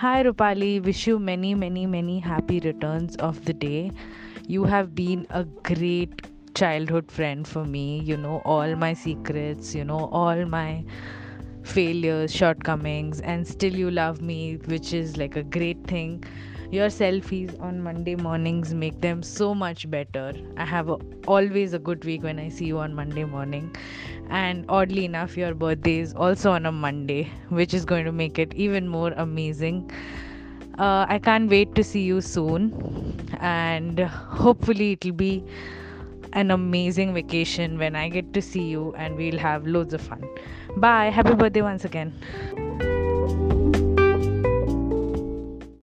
Hi, Rupali. Wish you many, many, many happy returns of the day. You have been a great childhood friend for me. You know all my secrets, you know all my failures, shortcomings, and still you love me, which is like a great thing. Your selfies on Monday mornings make them so much better. I have a, always a good week when I see you on Monday morning. And oddly enough, your birthday is also on a Monday, which is going to make it even more amazing. Uh, I can't wait to see you soon, and hopefully, it'll be an amazing vacation when I get to see you, and we'll have loads of fun. Bye. Happy birthday once again.